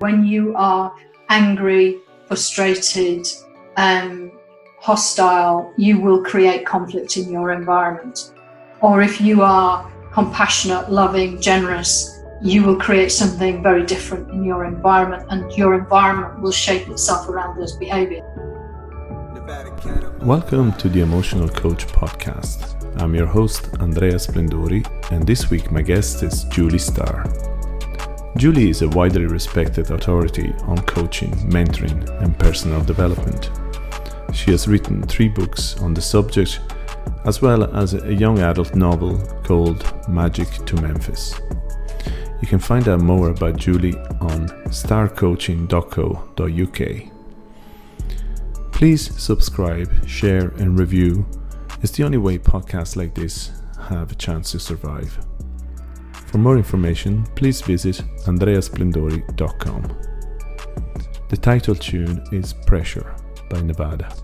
When you are angry, frustrated, um, hostile, you will create conflict in your environment. Or if you are compassionate, loving, generous, you will create something very different in your environment, and your environment will shape itself around those behaviors. Welcome to the Emotional Coach Podcast. I'm your host, Andrea Splendori, and this week my guest is Julie Starr. Julie is a widely respected authority on coaching, mentoring, and personal development. She has written three books on the subject, as well as a young adult novel called Magic to Memphis. You can find out more about Julie on starrcoaching.co.uk. Please subscribe, share, and review. It's the only way podcasts like this have a chance to survive. For more information, please visit andreasplendori.com. The title tune is Pressure by Nvada.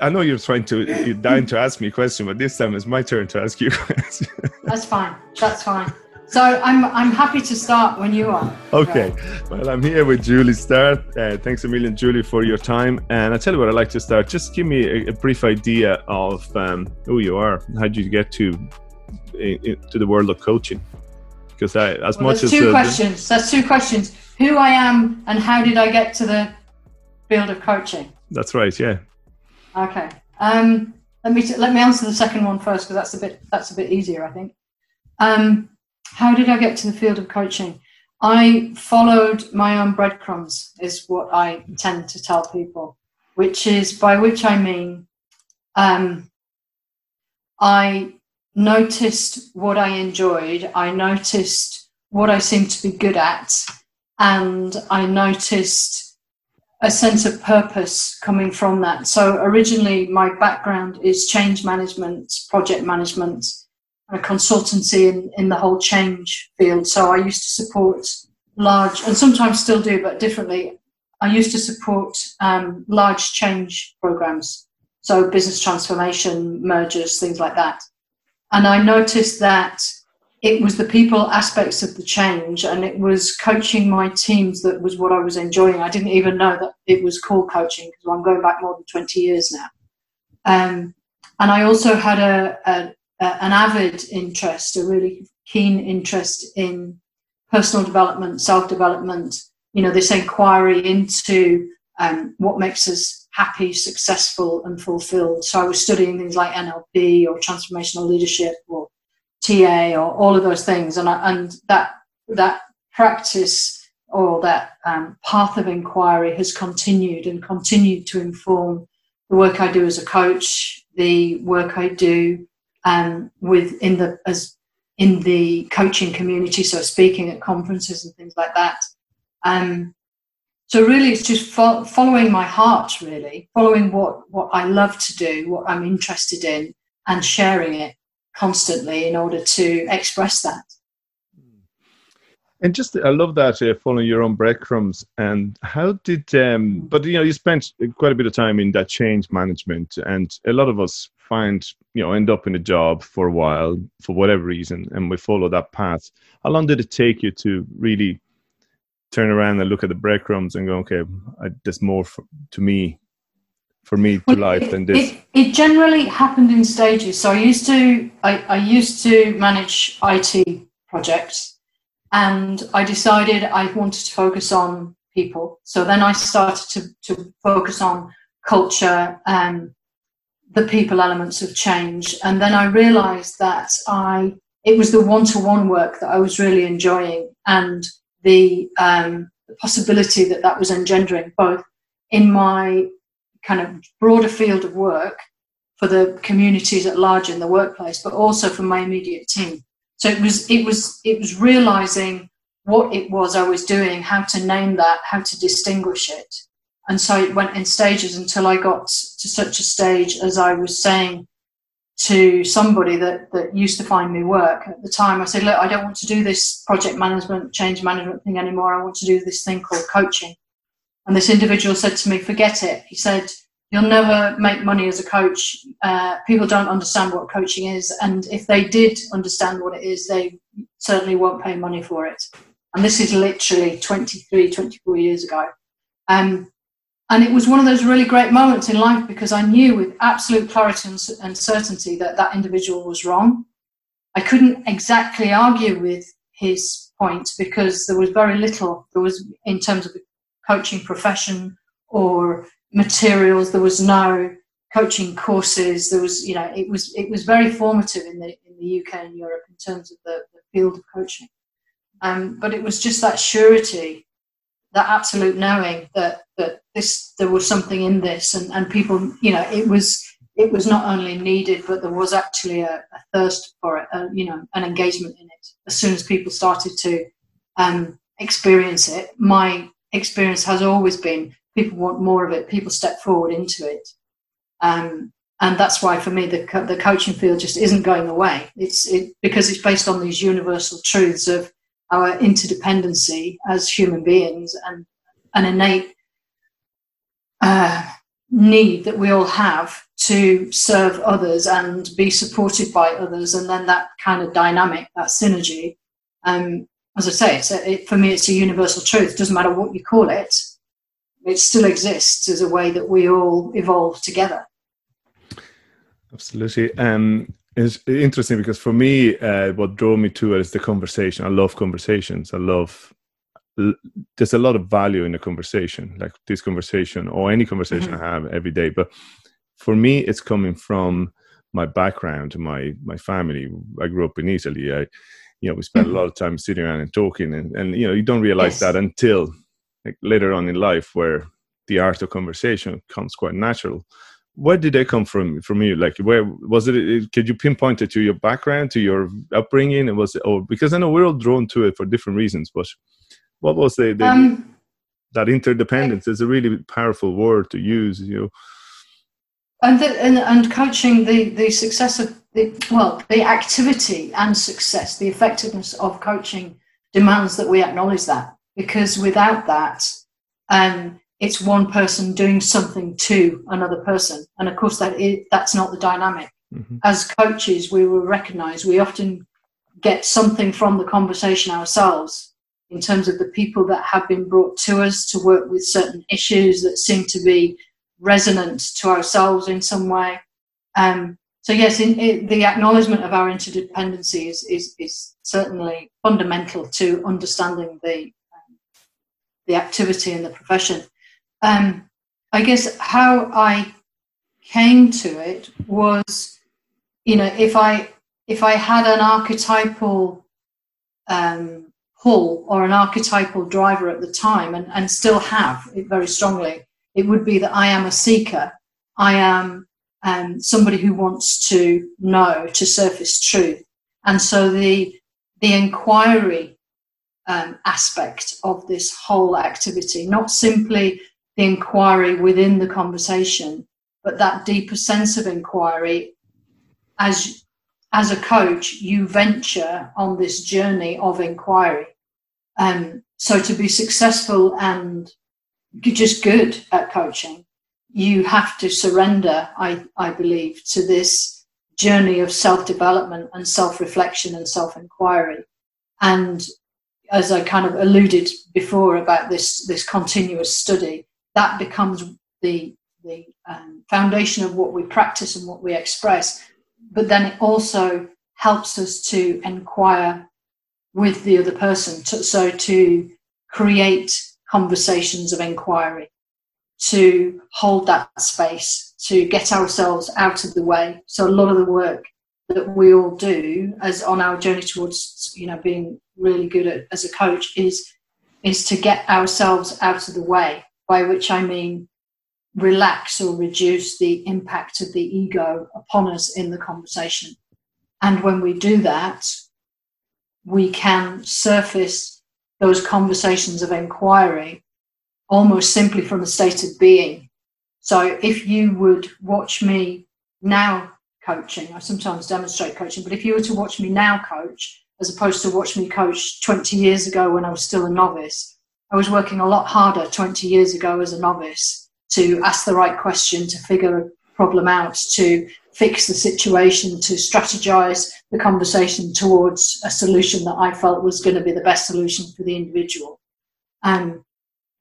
I know you're trying to you're dying to ask me a question, but this time it's my turn to ask you a question. That's fine. That's fine. So I'm I'm happy to start when you are. Okay. Well, I'm here with Julie Starr. Uh, thanks a million, Julie, for your time. And I tell you what, I'd like to start. Just give me a, a brief idea of um, who you are. How did you get to to the world of coaching? Because I, as well, much as two uh, questions. That's two questions. Who I am and how did I get to the field of coaching? That's right. Yeah. Okay. Um, let me let me answer the second one first because that's a bit that's a bit easier, I think. Um, how did I get to the field of coaching? I followed my own breadcrumbs, is what I tend to tell people, which is by which I mean um, I noticed what I enjoyed, I noticed what I seemed to be good at, and I noticed a sense of purpose coming from that. So originally, my background is change management, project management, consultancy in, in the whole change field. So I used to support large, and sometimes still do, but differently. I used to support um, large change programs, so business transformation, mergers, things like that. And I noticed that it was the people aspects of the change and it was coaching my teams that was what I was enjoying. I didn't even know that it was called coaching because I'm going back more than 20 years now. Um, and I also had a, a, uh, an avid interest, a really keen interest in personal development, self development, you know, this inquiry into um, what makes us happy, successful, and fulfilled. So I was studying things like NLP or transformational leadership or TA or all of those things, and I, and that that practice or that um, path of inquiry has continued and continued to inform the work I do as a coach, the work I do um, with in the as in the coaching community, so speaking at conferences and things like that. Um, so really, it's just fo- following my heart, really following what what I love to do, what I'm interested in, and sharing it constantly in order to express that. And just, I love that uh, following your own breadcrumbs. And how did, um, but you know, you spent quite a bit of time in that change management, and a lot of us find, you know, end up in a job for a while for whatever reason, and we follow that path. How long did it take you to really turn around and look at the breadcrumbs and go, okay, I, there's more for, to me, for me to well, life it, than this? It, it, generally happened in stages. So I used to, I, I used to manage IT projects and I decided I wanted to focus on people. So then I started to, to focus on culture and the people elements of change. And then I realized that I it was the one-to-one work that I was really enjoying and the, um, the possibility that that was engendering both in my kind of broader field of work for the communities at large in the workplace, but also for my immediate team. So it was it was it was realizing what it was I was doing, how to name that, how to distinguish it. And so it went in stages until I got to such a stage as I was saying to somebody that, that used to find me work at the time. I said, Look, I don't want to do this project management, change management thing anymore. I want to do this thing called coaching. And this individual said to me, Forget it. He said, you'll never make money as a coach. Uh, people don't understand what coaching is, and if they did understand what it is, they certainly won't pay money for it. And this is literally 23, 24 years ago. Um, and it was one of those really great moments in life because I knew with absolute clarity and certainty that that individual was wrong. I couldn't exactly argue with his point because there was very little, there was in terms of the coaching profession or materials, there was no coaching courses, there was, you know, it was, it was very formative in the, in the UK and Europe in terms of the, the field of coaching. Um, but it was just that surety that absolute knowing that that this there was something in this and, and people you know it was it was not only needed but there was actually a, a thirst for it uh, you know an engagement in it. As soon as people started to um, experience it my experience has always been people want more of it people step forward into it. Um, and that's why for me the, the coaching field just isn't going away. It's it, because it's based on these universal truths of our interdependency as human beings and an innate uh, need that we all have to serve others and be supported by others, and then that kind of dynamic, that synergy. Um, as I say, it's a, it, for me, it's a universal truth. It doesn't matter what you call it; it still exists as a way that we all evolve together. Absolutely. Um, it's interesting because for me, uh, what drove me to it is the conversation. I love conversations. I love. There's a lot of value in a conversation, like this conversation or any conversation mm-hmm. I have every day. But for me, it's coming from my background, my my family. I grew up in Italy. I, you know, we spent mm-hmm. a lot of time sitting around and talking, and, and you know, you don't realize yes. that until like, later on in life, where the art of conversation comes quite natural where did they come from from you like where was it could you pinpoint it to your background to your upbringing It was oh because i know we're all drawn to it for different reasons but what was the, the um, that interdependence is a really powerful word to use you know. And the, and, and coaching the the success of the well the activity and success the effectiveness of coaching demands that we acknowledge that. Because without that um it's one person doing something to another person. And of course that is, that's not the dynamic. Mm-hmm. as coaches we will recognize we often get something from the conversation ourselves in terms of the people that have been brought to us to work with certain issues that seem to be resonant to ourselves in some way. Um, so yes in, in, the acknowledgement of our interdependency is, is, is certainly fundamental to understanding the um, the activity in the profession. Um, I guess how I came to it was, you know, if I if I had an archetypal um, pull or an archetypal driver at the time, and, and still have it very strongly, it would be that I am a seeker. I am um, somebody who wants to know, to surface truth, and so the the inquiry um, aspect of this whole activity, not simply the inquiry within the conversation, but that deeper sense of inquiry as as a coach, you venture on this journey of inquiry. Um, so to be successful and just good at coaching, you have to surrender, I, I believe, to this journey of self development and self reflection and self inquiry. And as I kind of alluded before about this, this continuous study, that becomes the the um, foundation of what we practice and what we express. But then it also helps us to inquire with the other person, to, so to create conversations of inquiry, to hold that space, to get ourselves out of the way. So a lot of the work that we all do as on our journey towards you know being really good at, as a coach is is to get ourselves out of the way by which I mean relax or reduce the impact of the ego upon us in the conversation. And when we do that, we can surface those conversations of inquiry almost simply from a state of being. So if you would watch me now coaching, I sometimes demonstrate coaching, but if you were to watch me now coach, as opposed to watch me coach 20 years ago when I was still a novice, I was working a lot harder 20 years ago as a novice to ask the right question, to figure a problem out, to fix the situation, to strategize the conversation towards a solution that I felt was going to be the best solution for the individual. Um,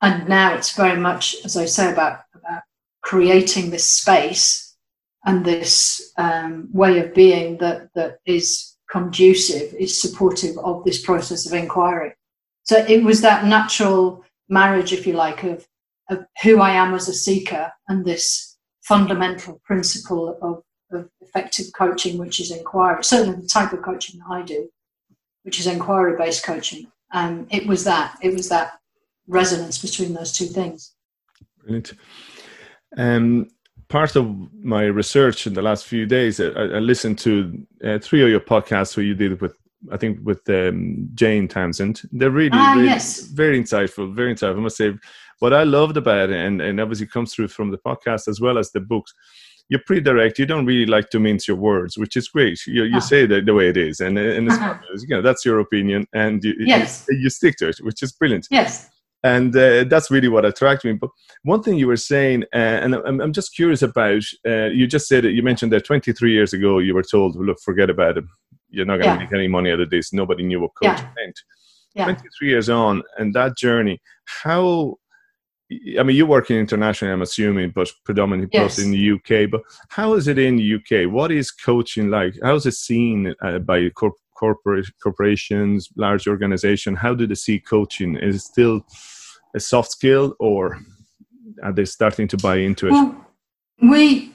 and now it's very much, as I say, about, about creating this space and this um, way of being that, that is conducive, is supportive of this process of inquiry. So it was that natural marriage, if you like, of, of who I am as a seeker and this fundamental principle of, of effective coaching, which is inquiry, certainly the type of coaching that I do, which is inquiry based coaching. Um, it was that, it was that resonance between those two things. Brilliant. Um, part of my research in the last few days, I, I listened to uh, three of your podcasts where you did with, I think, with um, Jane Townsend. They're really, ah, really yes. very insightful, very insightful. I must say, what I loved about it, and, and obviously comes through from the podcast as well as the books, you're pretty direct. You don't really like to mince your words, which is great. You, you oh. say that the way it is, and, and it's, uh-huh. you know that's your opinion, and you, yes. you, you stick to it, which is brilliant. Yes and uh, that's really what attracted me. But one thing you were saying, uh, and I'm, I'm, just curious about, uh, you just said you mentioned that 23 years ago you were told, look, forget about it. You're not going to yeah. make any money out of this. Nobody knew what coaching yeah. meant. Yeah. 23 years on, and that journey, how, I mean, you're working internationally, I'm assuming, but predominantly yes. in the UK. But how is it in the UK? What is coaching like? How is it seen uh, by corp- corporate corporations, large organization? How do they see coaching? Is it still a soft skill, or are they starting to buy into it? Well, we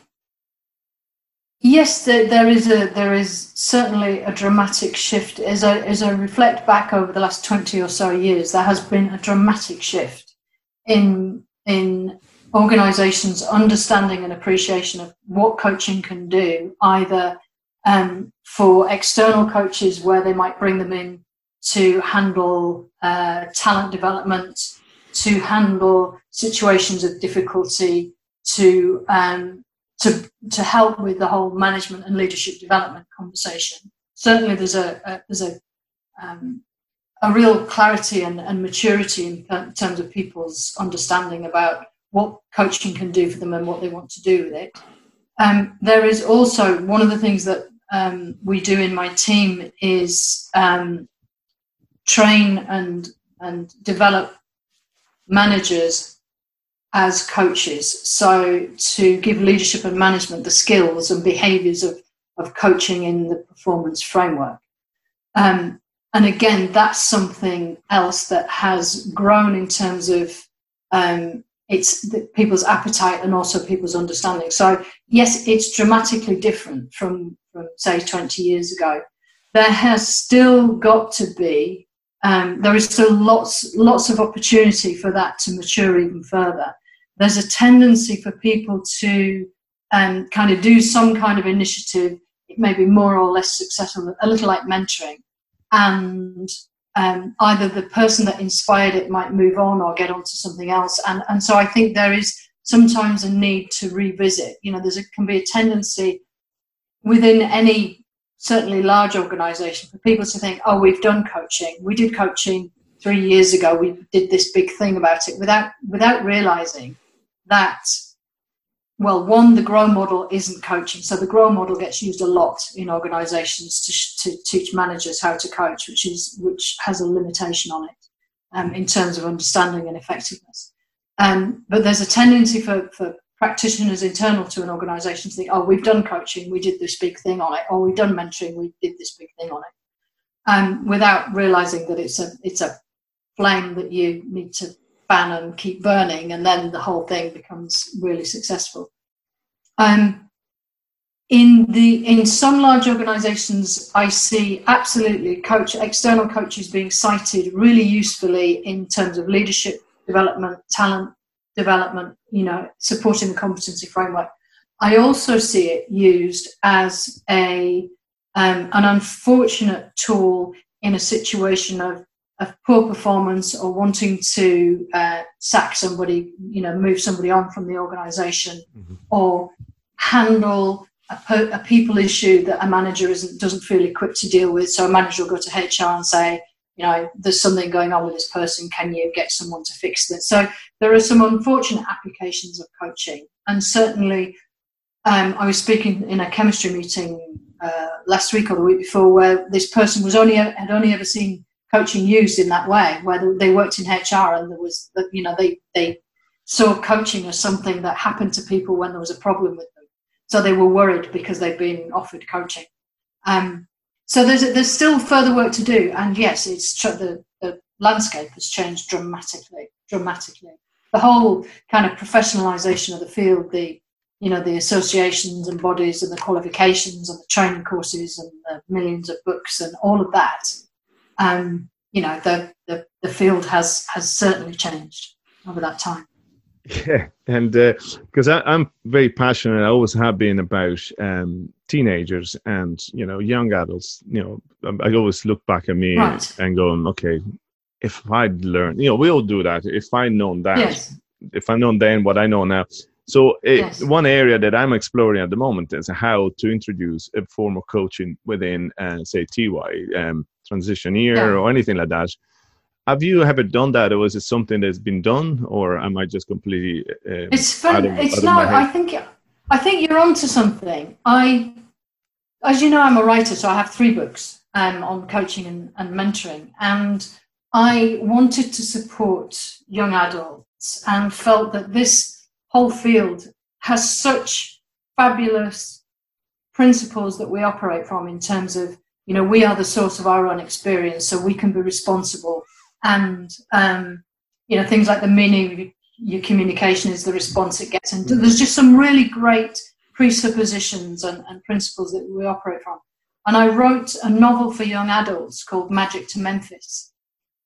yes, there, there is a there is certainly a dramatic shift. As I as I reflect back over the last twenty or so years, there has been a dramatic shift in in organizations understanding and appreciation of what coaching can do either um, for external coaches where they might bring them in to handle uh, talent development, to handle situations of difficulty, to um, to to help with the whole management and leadership development conversation. Certainly, there's a, a there's a um, a real clarity and, and maturity in terms of people's understanding about what coaching can do for them and what they want to do with it. Um, there is also one of the things that um, we do in my team is um, train and and develop managers as coaches. So to give leadership and management the skills and behaviours of of coaching in the performance framework. Um, and again, that's something else that has grown in terms of um, it's people's appetite and also people's understanding. So yes, it's dramatically different from from say 20 years ago. There has still got to be um, there is still lots lots of opportunity for that to mature even further. There's a tendency for people to um, kind of do some kind of initiative. It may be more or less successful, a little like mentoring, and um, either the person that inspired it might move on or get onto something else. And, and so I think there is sometimes a need to revisit. You know, there's a, can be a tendency within any certainly large organization for people to think, oh, we've done coaching. We did coaching three years ago. We did this big thing about it without without realizing that well, one, the grow model isn't coaching. So the grow model gets used a lot in organizations to, to teach managers how to coach, which is which has a limitation on it um, in terms of understanding and effectiveness. Um, but there's a tendency for, for practitioners internal to an organization to think, oh, we've done coaching, we did this big thing on it, or we've done mentoring, we did this big thing on it. Um, without realizing that it's a it's a flame that you need to and keep burning, and then the whole thing becomes really successful. Um, in the in some large organizations i see absolutely coach external coaches being cited really usefully in terms of leadership development talent development you know supporting the competency framework i also see it used as a um, an unfortunate tool in a situation of of poor performance or wanting to uh, sack somebody, you know, move somebody on from the organization mm-hmm. or handle a, po- a, people issue that a manager isn't doesn't feel equipped to deal with. So a manager will go to HR and say, you know, there's something going on with this person. Can you get someone to fix this? So there are some unfortunate applications of coaching, and certainly, um, I was speaking in a chemistry meeting uh, last week or the week before where this person was only had only ever seen coaching used in that way, where they worked in HR and there was, you know, they they saw coaching as something that happened to people when there was a problem with them, so they were worried because they'd been offered coaching. Um, so there's there's still further work to do, and yes, it's the the landscape has changed dramatically, dramatically. The whole kind of professionalisation of the field, the you know the associations and bodies and the qualifications and the training courses and the millions of books and all of that. Um, you know the, the the field has has certainly changed over that time. Yeah, and because uh, I'm very passionate, I always have been about um, teenagers and you know young adults. You know, I always look back at me right. and going, okay, if I'd learned, you know, we all do that. If I'd known that, yes. if I'd known then what I know now. So it, yes. one area that I'm exploring at the moment is how to introduce a form of coaching within, uh, say, TY, um, transition year yeah. or anything like that have you ever done that, or is it something that's been done, or am I just completely? Um, it's fun. Of, it's not. I think. I think you're onto something. I, as you know, I'm a writer, so I have three books um, on coaching and, and mentoring, and I wanted to support young adults and felt that this whole field has such fabulous principles that we operate from in terms of you know we are the source of our own experience so we can be responsible. And um, you know things like the meaning your communication is the response it gets. And there's just some really great presuppositions and, and principles that we operate from. And i wrote a novel for young adults called magic to memphis.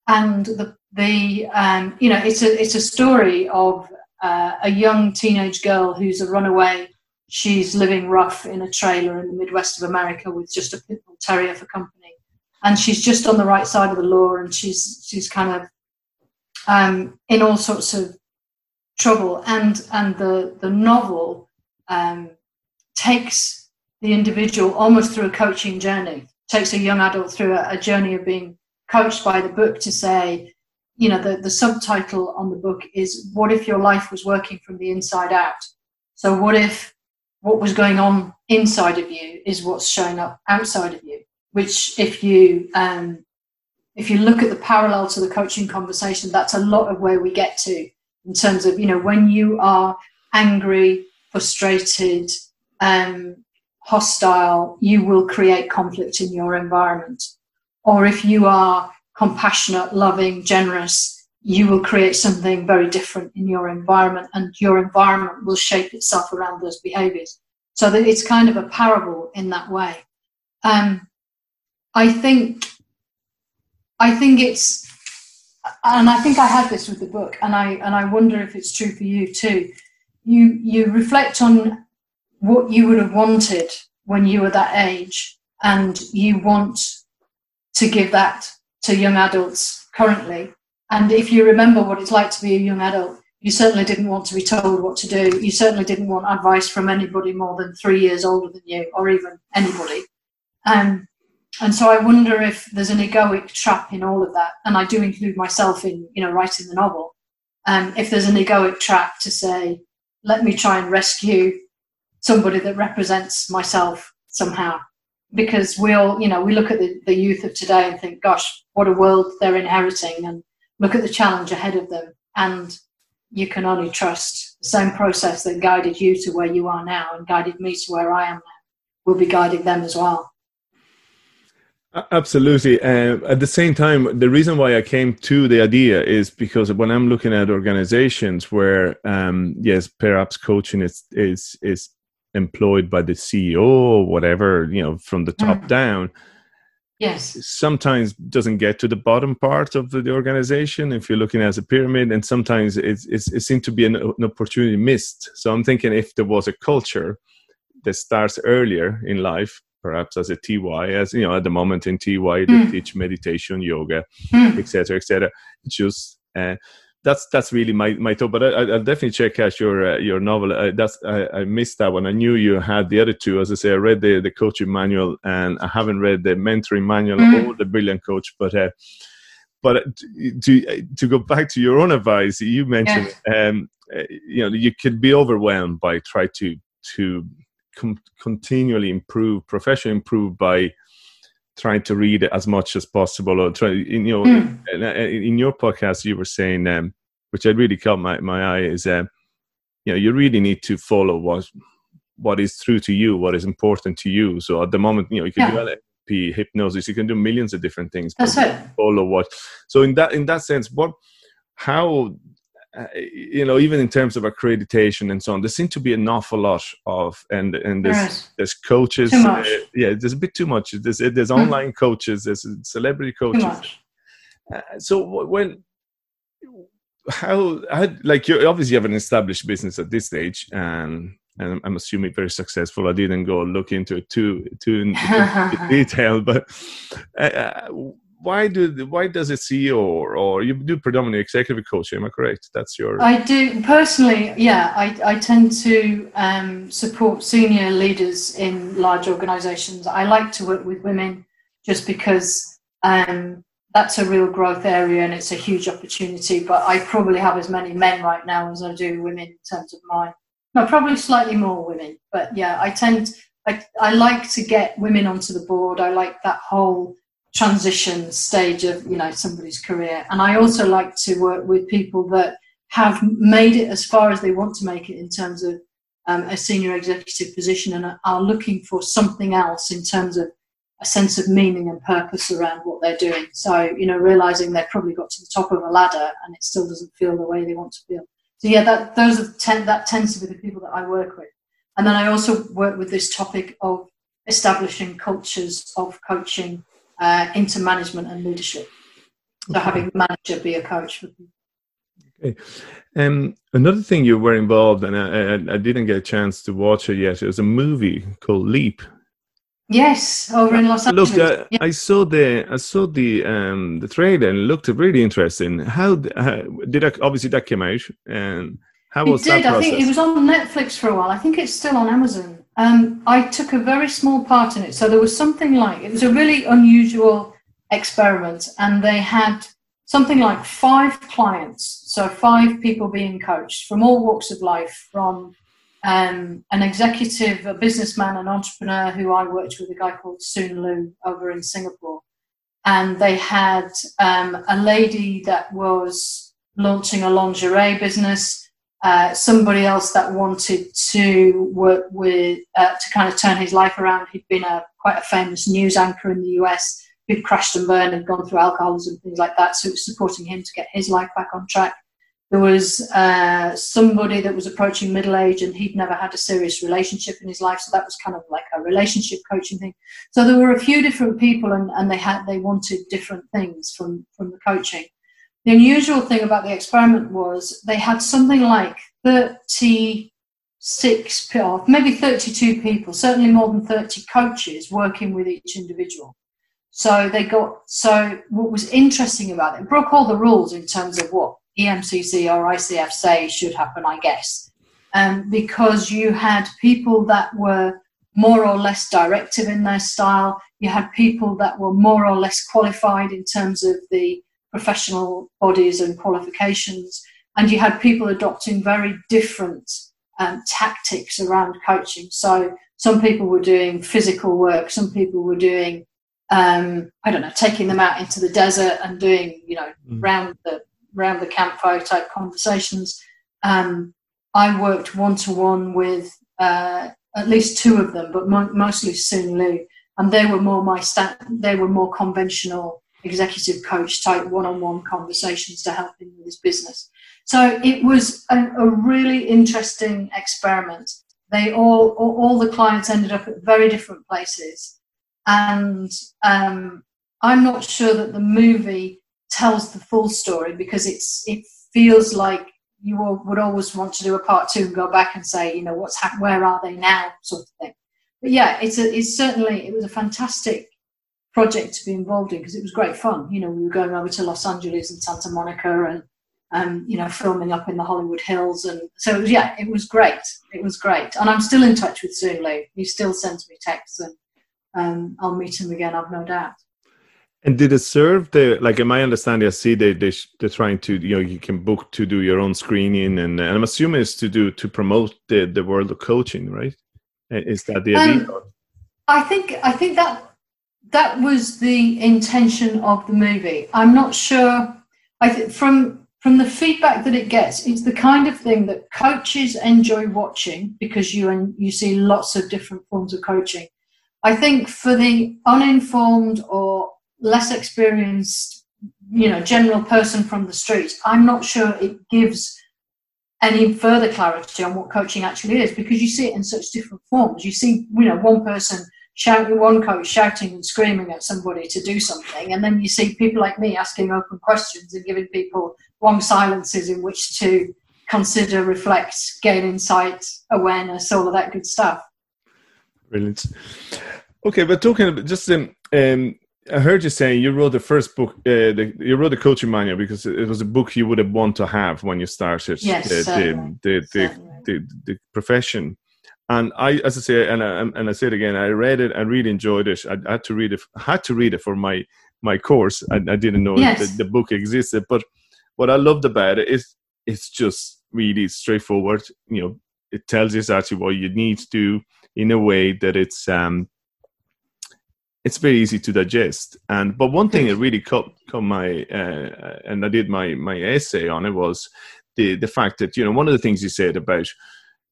And the the um, you know it's a it's a story of uh, a young teenage girl who's a runaway she's living rough in a trailer in the midwest of america with just a pit bull terrier for company. And she's just on the right side of the law and she's she's kind of um, in all sorts of trouble. And and the the novel um, takes the individual almost through a coaching journey takes a young adult through a, a journey of being coached by the book to say you know the, the subtitle on the book is what if your life was working from the inside out? So what if what was going on inside of you is what's showing up outside of you which if you um, if you look at the parallel to the coaching conversation, that's a lot of where we get to in terms of you know when you are angry, frustrated, um, hostile, you will create conflict in your environment. Or if you are compassionate, loving, generous, you will create something very different in your environment, and your environment will shape itself around those behaviors. So that it's kind of a parable in that way. Um, I think I think it's and I think I had this with the book and I and I wonder if it's true for you too. You you reflect on what you would have wanted when you were that age and you want to give that to young adults currently. And if you remember what it's like to be a young adult, you certainly didn't want to be told what to do. You certainly didn't want advice from anybody more than three years older than you, or even anybody. Um, and so I wonder if there's an egoic trap in all of that. And I do include myself in, you know, writing the novel. Um, if there's an egoic trap to say, let me try and rescue somebody that represents myself somehow. Because we all, you know, we look at the, the youth of today and think, gosh, what a world they're inheriting, and look at the challenge ahead of them. And you can only trust the same process that guided you to where you are now and guided me to where I am now will be guiding them as well. Absolutely. Uh, at the same time, the reason why I came to the idea is because when I'm looking at organizations where, um, yes, perhaps coaching is is is employed by the CEO or whatever, you know, from the top mm. down. Yes. Sometimes doesn't get to the bottom part of the, the organization if you're looking as a pyramid, and sometimes it's, it's it seems to be an, an opportunity missed. So I'm thinking if there was a culture that starts earlier in life perhaps as a TY, as you know, at the moment in TY they mm. teach meditation, yoga, etc., mm. etc. Et just uh, that's that's really my my thought. But I, will definitely check out your uh, your novel. Uh, that's I, I, missed that one. I knew you had the other two. As I say, I read the the coaching manual, and I haven't read the mentoring manual mm. or the Brilliant Coach. But uh, but to to go back to your own advice, you mentioned yeah. um, uh, you know you could be overwhelmed by try to to com- continually improve, professionally improve by trying to read it as much as possible or try you know mm. in, in, your podcast you were saying um, which I really caught my, my eye is um, you know you really need to follow what what is true to you what is important to you so at the moment you know you can yeah. do hypnosis you can do millions of different things that's it follow what so in that in that sense what how uh, you know, even in terms of accreditation and so on, there seem to be an awful lot of, and and there's right. there's coaches, uh, yeah, there's a bit too much. There's there's mm. online coaches, there's celebrity coaches. Uh, so when how, how like you obviously have an established business at this stage, and and I'm assuming very successful. I didn't go look into it too too in, in detail, but. Uh, uh why do why does a CEO or, or you do predominantly executive coaching? Am I correct? That's your. I do personally. Yeah, I, I tend to um, support senior leaders in large organisations. I like to work with women just because um, that's a real growth area and it's a huge opportunity. But I probably have as many men right now as I do women in terms of my. No, probably slightly more women. But yeah, I tend. I, I like to get women onto the board. I like that whole transition stage of you know somebody's career. And i also like to work with people that have made it as far as they want to make it in terms of um, a senior executive position and are looking for something else in terms of a sense of meaning and purpose around what they're doing. So you know realizing they've probably got to the top of a ladder and it still doesn't feel the way they want to feel. So yeah that those are ten, that tends to be the people that i work with. And then i also work with this topic of establishing cultures of coaching uh, into management and leadership. So okay. having manager be a coach for people. Okay. Um, another thing you were involved, and I, I, I, didn't get a chance to watch it yet. It was a movie called Leap. Yes, over in Los Angeles. Look, uh, yeah. I saw the I saw the um, the trailer and it looked really interesting. How uh, did that? Obviously, that came out, and how was it did. that? I think it was on Netflix for a while. I think it's still on Amazon. Um, I took a very small part in it. So there was something like, it was a really unusual experiment, and they had something like five clients, so five people being coached from all walks of life, from um, an executive, a businessman, an entrepreneur who I worked with, a guy called Soon Lu over in Singapore. And they had um, a lady that was launching a lingerie business uh, somebody else that wanted to work with uh, to kind of turn his life around. He'd been a quite a famous news anchor in the US who'd crashed and burned and gone through alcoholism and things like that. So it was supporting him to get his life back on track. There was uh, somebody that was approaching middle age and he'd never had a serious relationship in his life, so that was kind of like a relationship coaching thing. So there were a few different people, and, and they had they wanted different things from from the coaching. The unusual thing about the experiment was they had something like 36 or maybe 32 people, certainly more than 30 coaches working with each individual. So they got, so what was interesting about it, it broke all the rules in terms of what EMCC or ICF say should happen, I guess. Um, because you had people that were more or less directive in their style, you had people that were more or less qualified in terms of the professional bodies and qualifications, and you had people adopting very different um, tactics around coaching. So some people were doing physical work, some people were doing, um, I don't know, taking them out into the desert and doing, you know, mm. round the round the campfire type conversations. Um, I worked one to one with uh, at least two of them, but mo- mostly Soon Lu, and they were more my sta- they were more conventional executive coach type one-on-one conversations to help him with his business. So it was a, really interesting experiment. They all, all, all the clients ended up at very different places, and um, I'm not sure that the movie tells the full story because it's it feels like you would always want to do a part two and go back and say, you know, what's happened, where are they now, sort of thing. But yeah, it's a, it's certainly it was a fantastic project to be involved in because it was great fun. You know, we were going over to Los Angeles and Santa Monica and um, you know, filming up in the Hollywood Hills, and so it was, yeah, it was great. It was great, and I'm still in touch with Soon Lu. He still sends me texts, and um, I'll meet him again. I've no doubt. And did it serve the like? In my understanding, I see they they they're trying to you know you can book to do your own screening, and, and I'm assuming it's to do to promote the the world of coaching, right? Is that the idea? Um, I think I think that that was the intention of the movie. I'm not sure. I think from from the feedback that it gets, it's the kind of thing that coaches enjoy watching because you and you see lots of different forms of coaching. I think for the uninformed or less experienced, you know, general person from the street, I'm not sure it gives any further clarity on what coaching actually is because you see it in such different forms. You see, you know, one person shouting, one coach shouting and screaming at somebody to do something, and then you see people like me asking open questions and giving people long silences in which to consider, reflect, gain insight, awareness, all of that good stuff. Brilliant. Okay, but talking about just um, um I heard you saying you wrote the first book. Uh, the, you wrote the coaching manual because it was a book you would have wanted to have when you started yes, the, the, the, the, the, profession. And I, as I say, and I, and I say it again, I read it. I really enjoyed it. I, I had to read it. Had to read it for my my course. I, I didn't know yes. the, the book existed. But what I loved about it is it's just really straightforward. You know, it tells you exactly what you need to do in a way that it's um, it's very easy to digest. And but one thing that really caught, caught my uh, and I did my my essay on it was the the fact that you know one of the things you said about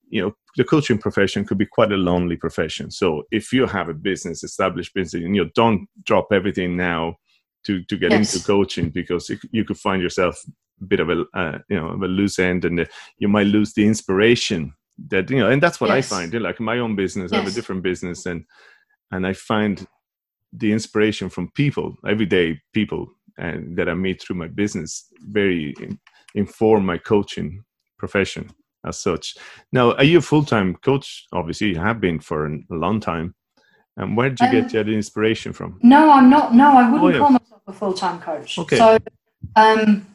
you know the coaching profession could be quite a lonely profession so if you have a business established business and you don't drop everything now to to get yes. into coaching because you, you, could find yourself a bit of a uh, you know of a loose end and uh, you might lose the inspiration that you know and that's what yes. i find like my own business yes. i have a different business and and i find the inspiration from people everyday people and that i meet through my business very inform my coaching profession as such. Now, are you a full time coach? Obviously, you have been for a long time. And where did you um, get your inspiration from? No, I'm not. No, I wouldn't oh, yeah. call myself a full time coach. Okay. So, um,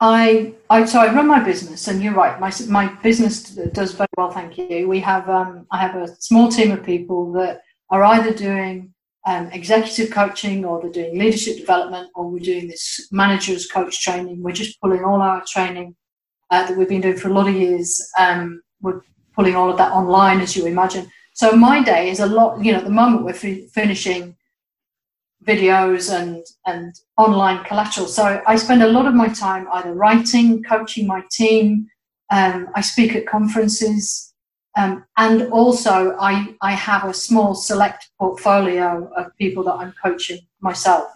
I, I, so I run my business, and you're right. My my business does very well, thank you. We have, um, I have a small team of people that are either doing um, executive coaching, or they're doing leadership development, or we're doing this managers coach training. We're just pulling all our training uh, that we've been doing for a lot of years. Um, we're pulling all of that online, as you imagine. So my day is a lot. You know, at the moment we're fi- finishing videos and and online collateral. So I spend a lot of my time either writing, coaching my team. Um, I speak at conferences, um, and also I I have a small select portfolio of people that I'm coaching myself.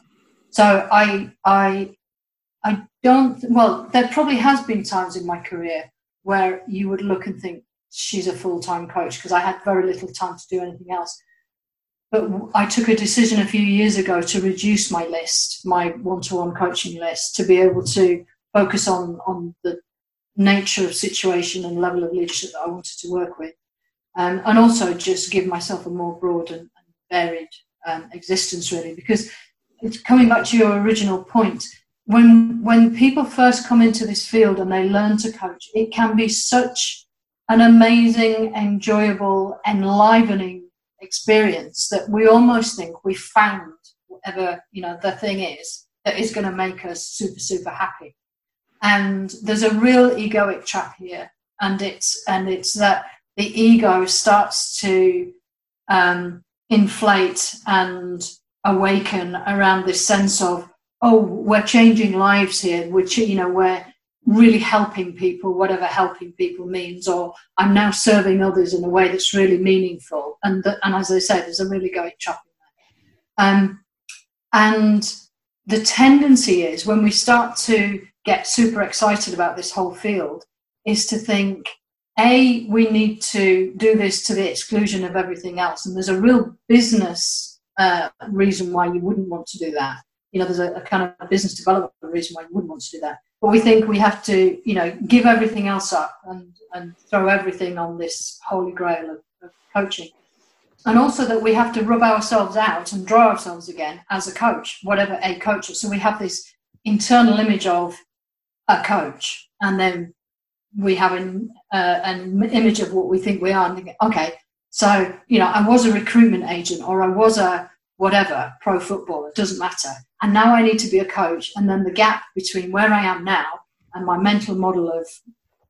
So I I I don't, well, there probably has been times in my career where you would look and think, she's a full time coach because I had very little time to do anything else. But I took a decision a few years ago to reduce my list, my one to one coaching list, to be able to focus on, on the nature of situation and level of leadership that I wanted to work with. Um, and also just give myself a more broad and, and varied um, existence, really. Because it's coming back to your original point, when when people first come into this field and they learn to coach, it can be such an amazing, enjoyable, enlivening experience that we almost think we found whatever you know the thing is that is going to make us super super happy. And there's a real egoic trap here, and it's and it's that the ego starts to um, inflate and awaken around this sense of oh, we're changing lives here, which, you know, we're really helping people, whatever helping people means, or I'm now serving others in a way that's really meaningful. And, the, and as I said, there's a really great chop there. Um, and the tendency is when we start to get super excited about this whole field, is to think, A, we need to do this to the exclusion of everything else. And there's a real business uh, reason why you wouldn't want to do that you know, there's a, a, kind of business development reason why you wouldn't want to do that. But we think we have to, you know, give everything else up and, and throw everything on this holy grail of, of coaching. And also that we have to rub ourselves out and draw ourselves again as a coach, whatever a coach is. So we have this internal image of a coach, and then we have an, uh, an image of what we think we are, and think, okay, so you know, I was a recruitment agent, or I was a whatever, pro football, it doesn't matter. And now I need to be a coach. And then the gap between where I am now and my mental model of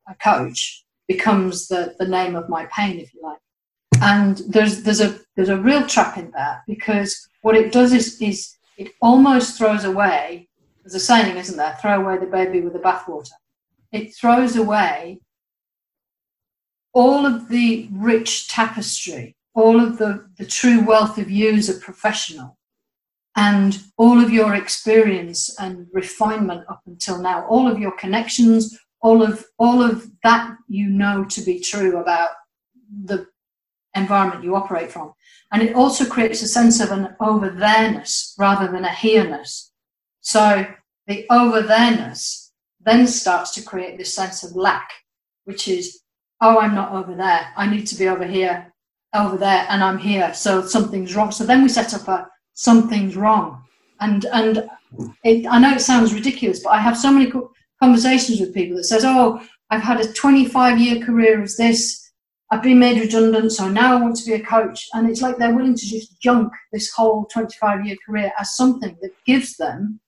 a coach becomes the, the name of my pain, if you like. And there's there's a there's a real trap in that because what it does is is it almost throws away there's a saying, isn't there? Throw away the baby with the bathwater. It throws away all of the rich tapestry, all of the, the true wealth of you as a professional, and all of your experience and refinement up until now, all of your connections, all of all of that you know to be true about the environment you operate from. And it also creates a sense of an over there-ness rather than a here-ness. So the over there-ness then starts to create this sense of lack, which is, oh, I'm not over there. I need to be over here, over there, and I'm here. So something's wrong. So then we set up a something's wrong. And and it, I know it sounds ridiculous, but I have so many conversations with people that says, oh, I've had a 25 year career as this I've been made redundant, so now I want to be a coach. And it's like they're willing to just junk this whole 25 year career as something that gives them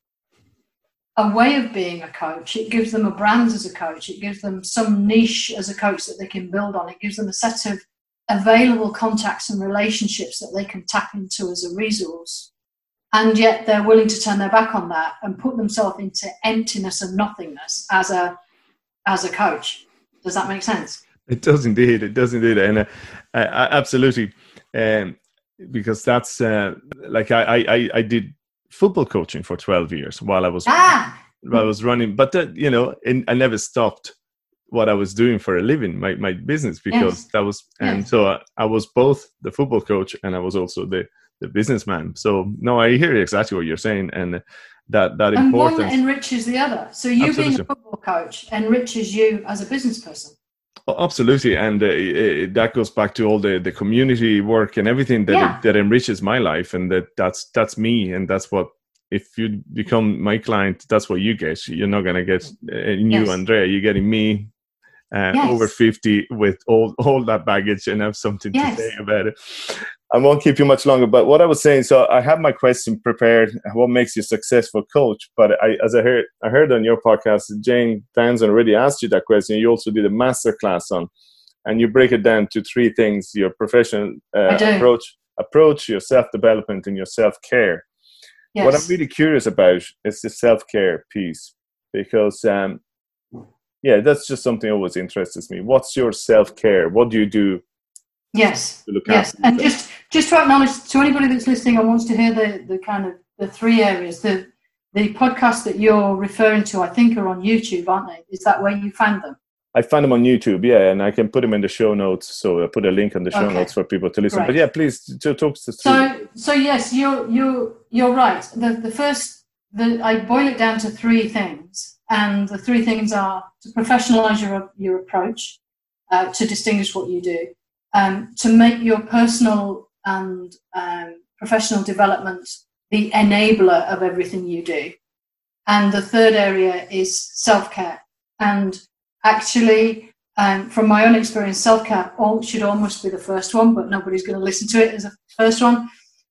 a way of being a coach. It gives them a brand as a coach. It gives them some niche as a coach that they can build on. It gives them a set of available contacts and relationships that they can tap into as a resource. And yet they're willing to turn their back on that and put themselves into emptiness and nothingness as a as a coach. Does that make sense? It does indeed. It does indeed, and uh, absolutely, um, because that's uh, like I, I I did football coaching for twelve years while I was ah! while I was running, but that, you know, in, I never stopped what I was doing for a living, my my business, because yes. that was, and yes. so I, I was both the football coach and I was also the the businessman. So no, I hear exactly what you're saying, and that that and importance one enriches the other. So you Absolutely. being a football coach enriches you as a business person. Oh, absolutely, and uh, it, that goes back to all the, the community work and everything that yeah. that enriches my life, and that that's that's me, and that's what if you become my client, that's what you get. You're not gonna get uh, new yes. Andrea. You're getting me uh, yes. over 50 with all all that baggage and have something yes. to say about it. I won't keep you much longer. But what I was saying, so I have my question prepared. What makes you a successful coach? But I, as I heard, I heard on your podcast, Jane Townsend already asked you that question. You also did a master class on, and you break it down to three things: your professional uh, approach, approach, your self development, and your self care. Yes. What I'm really curious about is the self care piece because, um, yeah, that's just something always interests me. What's your self care? What do you do? Yes. yes, and just just to acknowledge to anybody that's listening and wants to hear the, the kind of the three areas, the the podcasts that you're referring to, I think, are on YouTube, aren't they? Is that where you found them? I find them on YouTube, yeah, and I can put them in the show notes. So I put a link on the show okay. notes for people to listen. Right. But yeah, please to talk to. So, so yes, you're you're you're right. The the first, the I boil it down to three things, and the three things are to professionalize your your approach, uh, to distinguish what you do, um, to make your personal and um, professional development the enabler of everything you do. And the third area is self care. And actually, um, from my own experience, self care should almost be the first one, but nobody's going to listen to it as a first one.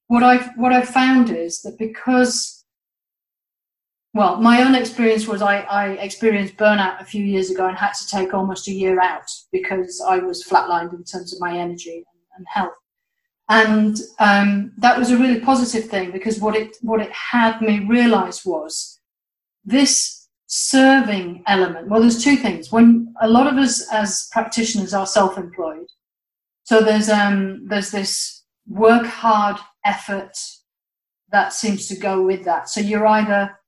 What I've what I've found is that because well, my own experience was I, I, experienced burnout a few years ago and had to take almost a year out because I was flatlined in terms of my energy and, health. And um, that was a really positive thing because what it what it had me realize was this serving element. Well, there's two things. When a lot of us as practitioners are self-employed, so there's um, there's this work hard effort that seems to go with that. So you're either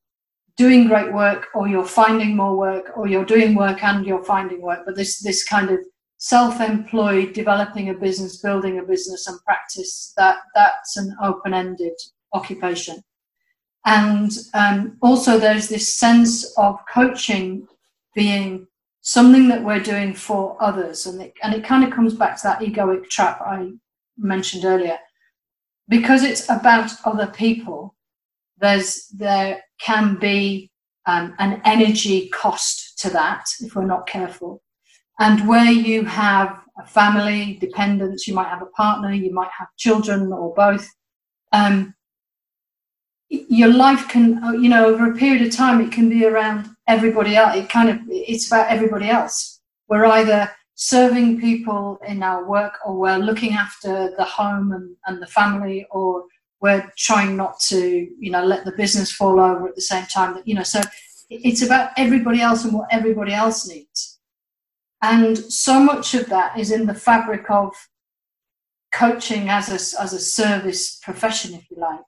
doing great work or you're finding more work or you're doing work and you're finding work but this this kind of self-employed developing a business building a business and practice that that's an open-ended occupation. And um, also there's this sense of coaching being something that we're doing for others and it, and it kind of comes back to that egoic trap i mentioned earlier. Because it's about other people there's there can be um, an energy cost to that if we're not careful. And where you have a family, dependents, you might have a partner, you might have children or both, um, your life can, uh, you know, over a period of time, it can be around everybody else. It kind of, it's about everybody else. We're either serving people in our work or we're looking after the home and, and the family or we're trying not to, you know, let the business fall over at the same time that, you know, so it's about everybody else and what everybody else needs. And so much of that is in the fabric of coaching as a, as a service profession, if you like,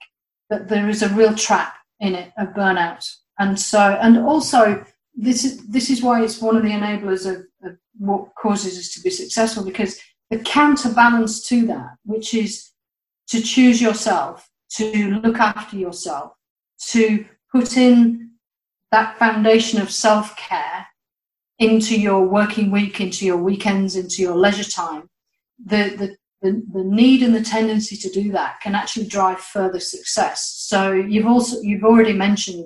that there is a real trap in it of burnout. And so, and also, this is, this is why it's one of the enablers of, of what causes us to be successful because the counterbalance to that, which is to choose yourself, to look after yourself, to put in that foundation of self care into your working week, into your weekends, into your leisure time, the, the, the, the need and the tendency to do that can actually drive further success. So you've also you've already mentioned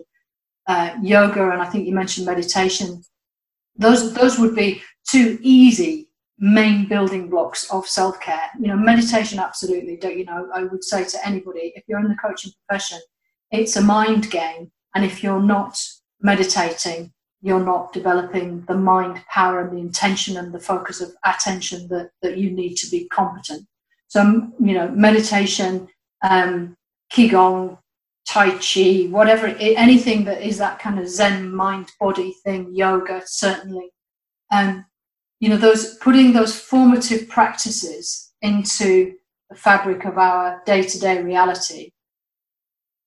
uh, yoga, and I think you mentioned meditation. Those those would be two easy main building blocks of self care. You know, meditation absolutely. Don't you know? I would say to anybody if you're in the coaching profession, it's a mind game, and if you're not meditating, you're not developing the mind power and the intention and the focus of attention that, that you need to be competent. So, you know, meditation, um, Qigong, Tai Chi, whatever, anything that is that kind of Zen mind body thing, yoga, certainly. Um, you know, those putting those formative practices into the fabric of our day to day reality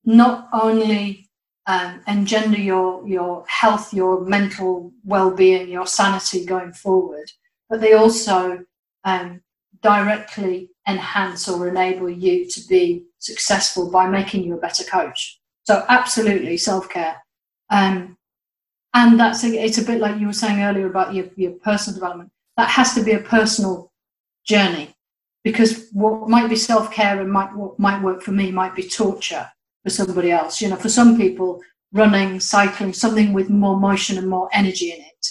not only um, engender your your health, your mental well-being, your sanity going forward. But they also um, directly enhance or enable you to be successful by making you a better coach. So absolutely self-care. Um, and that's a, it's a bit like you were saying earlier about your, your personal development. That has to be a personal journey because what might be self-care and might what might work for me might be torture for somebody else. You know, for some people, running, cycling, something with more motion and more energy in it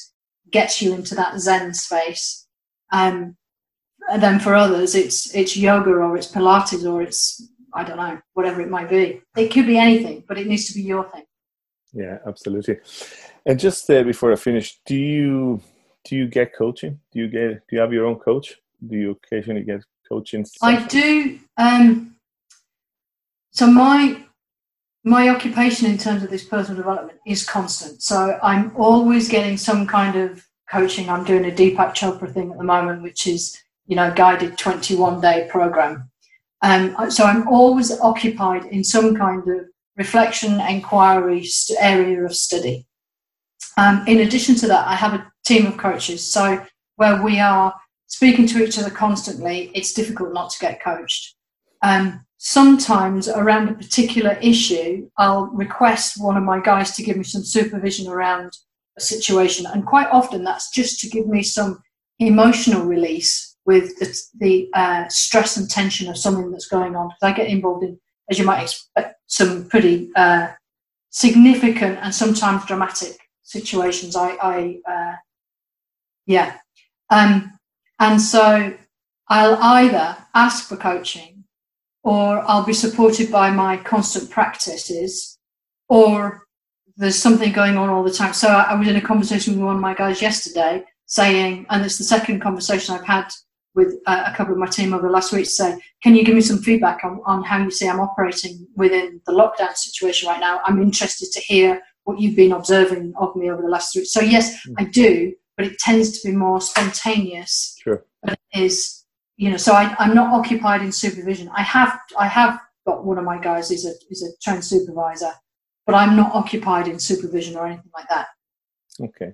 gets you into that Zen space. Um, and then for others, it's it's yoga or it's Pilates or it's I don't know whatever it might be. It could be anything, but it needs to be your thing. Yeah, absolutely. And just uh, before I finish, do you do you get coaching? Do you get do you have your own coach? Do you occasionally get coaching? I do. Um, so my my occupation in terms of this personal development is constant. So I'm always getting some kind of coaching. I'm doing a Deepak Chopra thing at the moment, which is, you know, guided 21 day program. Um, so I'm always occupied in some kind of reflection, inquiry area of study. Um, in addition to that, I have a team of coaches. So where we are speaking to each other constantly, it's difficult not to get coached. Um, sometimes around a particular issue, I'll request one of my guys to give me some supervision around a situation. And quite often that's just to give me some emotional release with the, the uh, stress and tension of something that's going on. Because I get involved in, as you might expect, some pretty uh, significant and sometimes dramatic situations. I, I uh, yeah. Um, and so I'll either ask for coaching or I'll be supported by my constant practices, or there's something going on all the time. So I, was in a conversation with one of my guys yesterday saying, and it's the second conversation I've had with uh, a couple of my team over the last week to say, can you give me some feedback on, on how you see I'm operating within the lockdown situation right now? I'm interested to hear what you've been observing of me over the last three. So yes, mm. I do, but it tends to be more spontaneous. Sure. It is you know, so I, am not occupied in supervision. I have I have got one of my guys is a is a trained supervisor, but I'm not occupied in supervision or anything like that. Okay,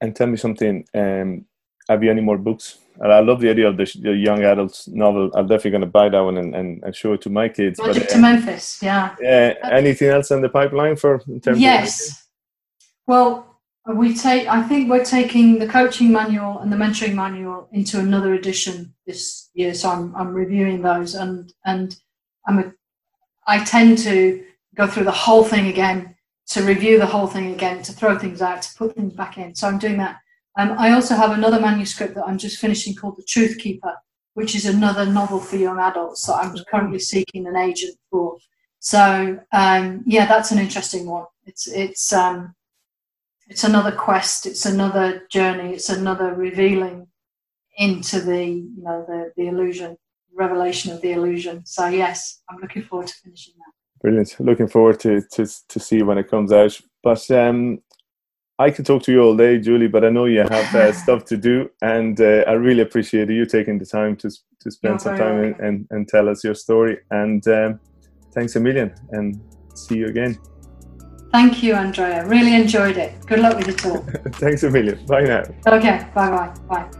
and tell me something. Um, have you any more books? And I love the idea of the, the young adults novel. I'm definitely going to buy that one and, and, and show it to my kids. Magic but, uh, to Memphis, yeah. Uh, anything else in the pipeline for in terms? Yes. well, we take i think we're taking the coaching manual and the mentoring manual into another edition this year so i'm, I'm reviewing those and and i'm a, i tend to go through the whole thing again to review the whole thing again to throw things out to put things back in so i'm doing that um, i also have another manuscript that i'm just finishing called the truth keeper which is another novel for young adults that i'm currently seeking an agent for So um, yeah, that's an interesting one. It's it's um, it's another quest. It's another journey. It's another revealing into the you know the the illusion, revelation of the illusion. So yes, I'm looking forward to finishing that. Brilliant. Looking forward to to to see when it comes out. But um, I could talk to you all day, Julie, but I know you have uh, stuff to do, and uh, I really appreciate you taking the time to to spend You're some time and, and, and, tell us your story. And um, thanks a million, and see you again. Thank you, Andrea. Really enjoyed it. Good luck with the talk. thanks a million. Bye now. Okay. Bye bye. Bye.